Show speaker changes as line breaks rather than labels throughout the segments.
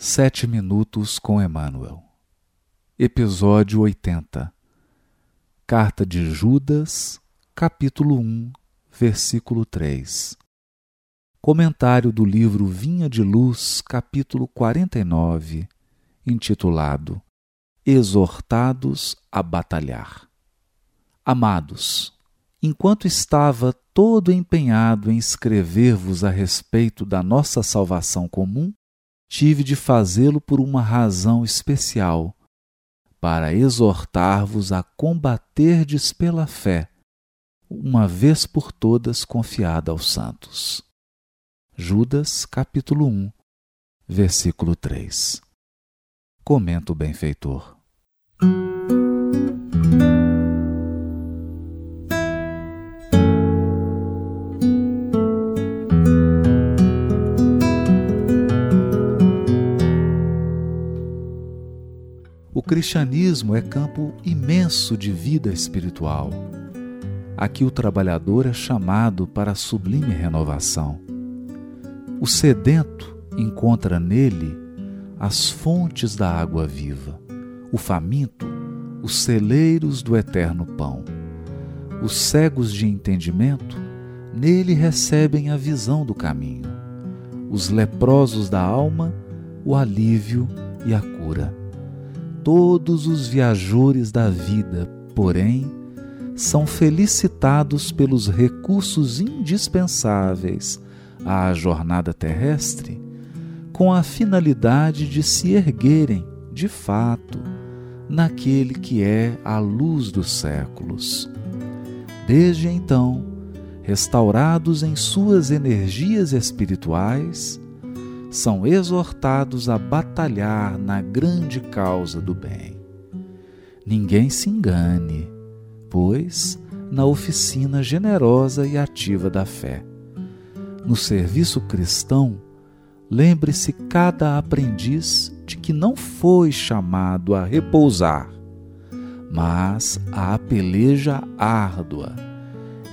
Sete Minutos com Emmanuel. Episódio 80. Carta de Judas, capítulo 1, versículo 3. Comentário do livro Vinha de Luz, capítulo 49, intitulado Exortados a Batalhar. Amados, enquanto estava todo empenhado em escrever-vos a respeito da nossa salvação comum, tive de fazê-lo por uma razão especial, para exortar-vos a combaterdes pela fé, uma vez por todas confiada aos santos. Judas, capítulo 1, versículo 3. Comenta o benfeitor. Cristianismo é campo imenso de vida espiritual. Aqui o trabalhador é chamado para a sublime renovação. O sedento encontra nele as fontes da água viva, o faminto, os celeiros do eterno pão. Os cegos de entendimento nele recebem a visão do caminho. Os leprosos da alma, o alívio e a cura todos os viajores da vida, porém, são felicitados pelos recursos indispensáveis à jornada terrestre, com a finalidade de se erguerem, de fato, naquele que é a luz dos séculos. Desde então, restaurados em suas energias espirituais, são exortados a batalhar na grande causa do bem. Ninguém se engane, pois, na oficina generosa e ativa da fé. No serviço cristão, lembre-se cada aprendiz de que não foi chamado a repousar, mas a peleja árdua,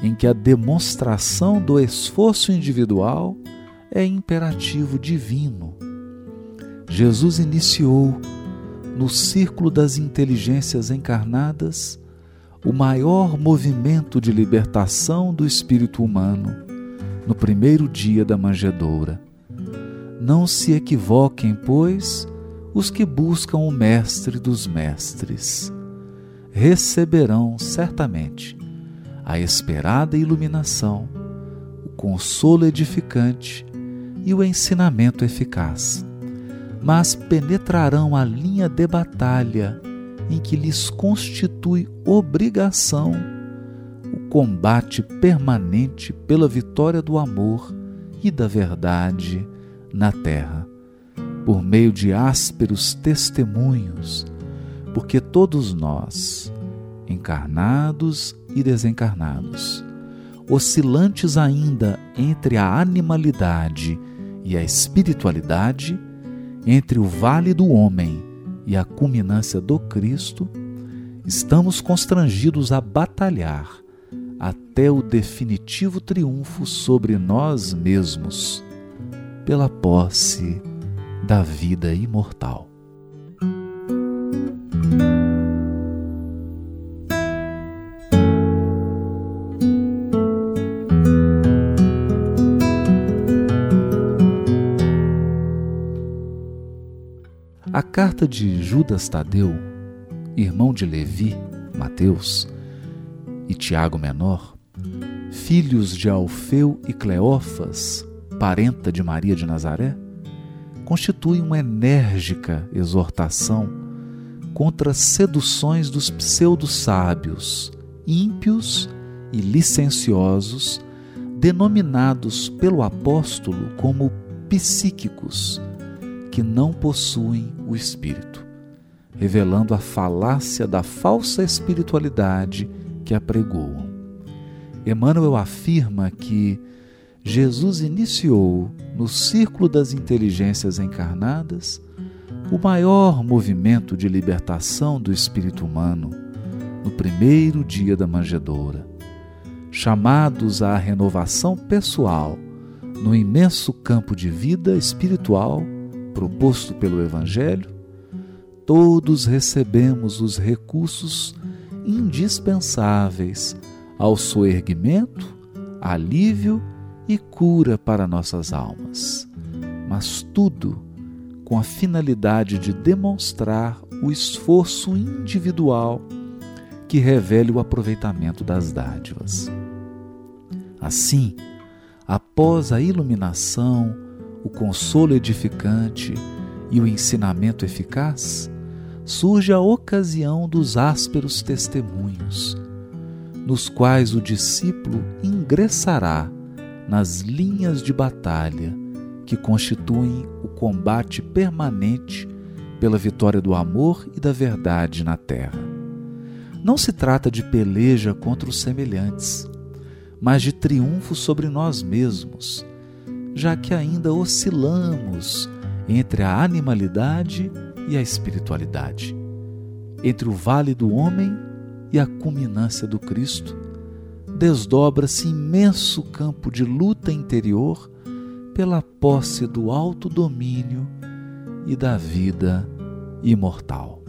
em que a demonstração do esforço individual é imperativo divino. Jesus iniciou, no círculo das inteligências encarnadas, o maior movimento de libertação do espírito humano no primeiro dia da manjedoura. Não se equivoquem, pois, os que buscam o Mestre dos Mestres. Receberão certamente a esperada iluminação, o consolo edificante e o ensinamento eficaz, mas penetrarão a linha de batalha em que lhes constitui obrigação o combate permanente pela vitória do amor e da verdade na terra, por meio de ásperos testemunhos, porque todos nós, encarnados e desencarnados, oscilantes ainda entre a animalidade e a espiritualidade, entre o vale do homem e a culminância do Cristo, estamos constrangidos a batalhar até o definitivo triunfo sobre nós mesmos, pela posse da vida imortal. A carta de Judas Tadeu, irmão de Levi, Mateus, e Tiago Menor, filhos de Alfeu e Cleófas, parenta de Maria de Nazaré, constitui uma enérgica exortação contra as seduções dos pseudo-sábios, ímpios e licenciosos, denominados pelo apóstolo como psíquicos que não possuem o Espírito, revelando a falácia da falsa espiritualidade que apregoam. Emmanuel afirma que Jesus iniciou, no círculo das inteligências encarnadas, o maior movimento de libertação do espírito humano no primeiro dia da manjedoura. Chamados à renovação pessoal no imenso campo de vida espiritual proposto pelo Evangelho, todos recebemos os recursos indispensáveis ao soerguimento, alívio e cura para nossas almas, mas tudo com a finalidade de demonstrar o esforço individual que revele o aproveitamento das dádivas. Assim, após a iluminação, o consolo edificante e o ensinamento eficaz, surge a ocasião dos ásperos testemunhos, nos quais o discípulo ingressará nas linhas de batalha que constituem o combate permanente pela vitória do amor e da verdade na terra. Não se trata de peleja contra os semelhantes, mas de triunfo sobre nós mesmos, já que ainda oscilamos entre a animalidade e a espiritualidade, entre o vale do homem e a culminância do Cristo, desdobra-se imenso campo de luta interior pela posse do alto domínio e da vida imortal.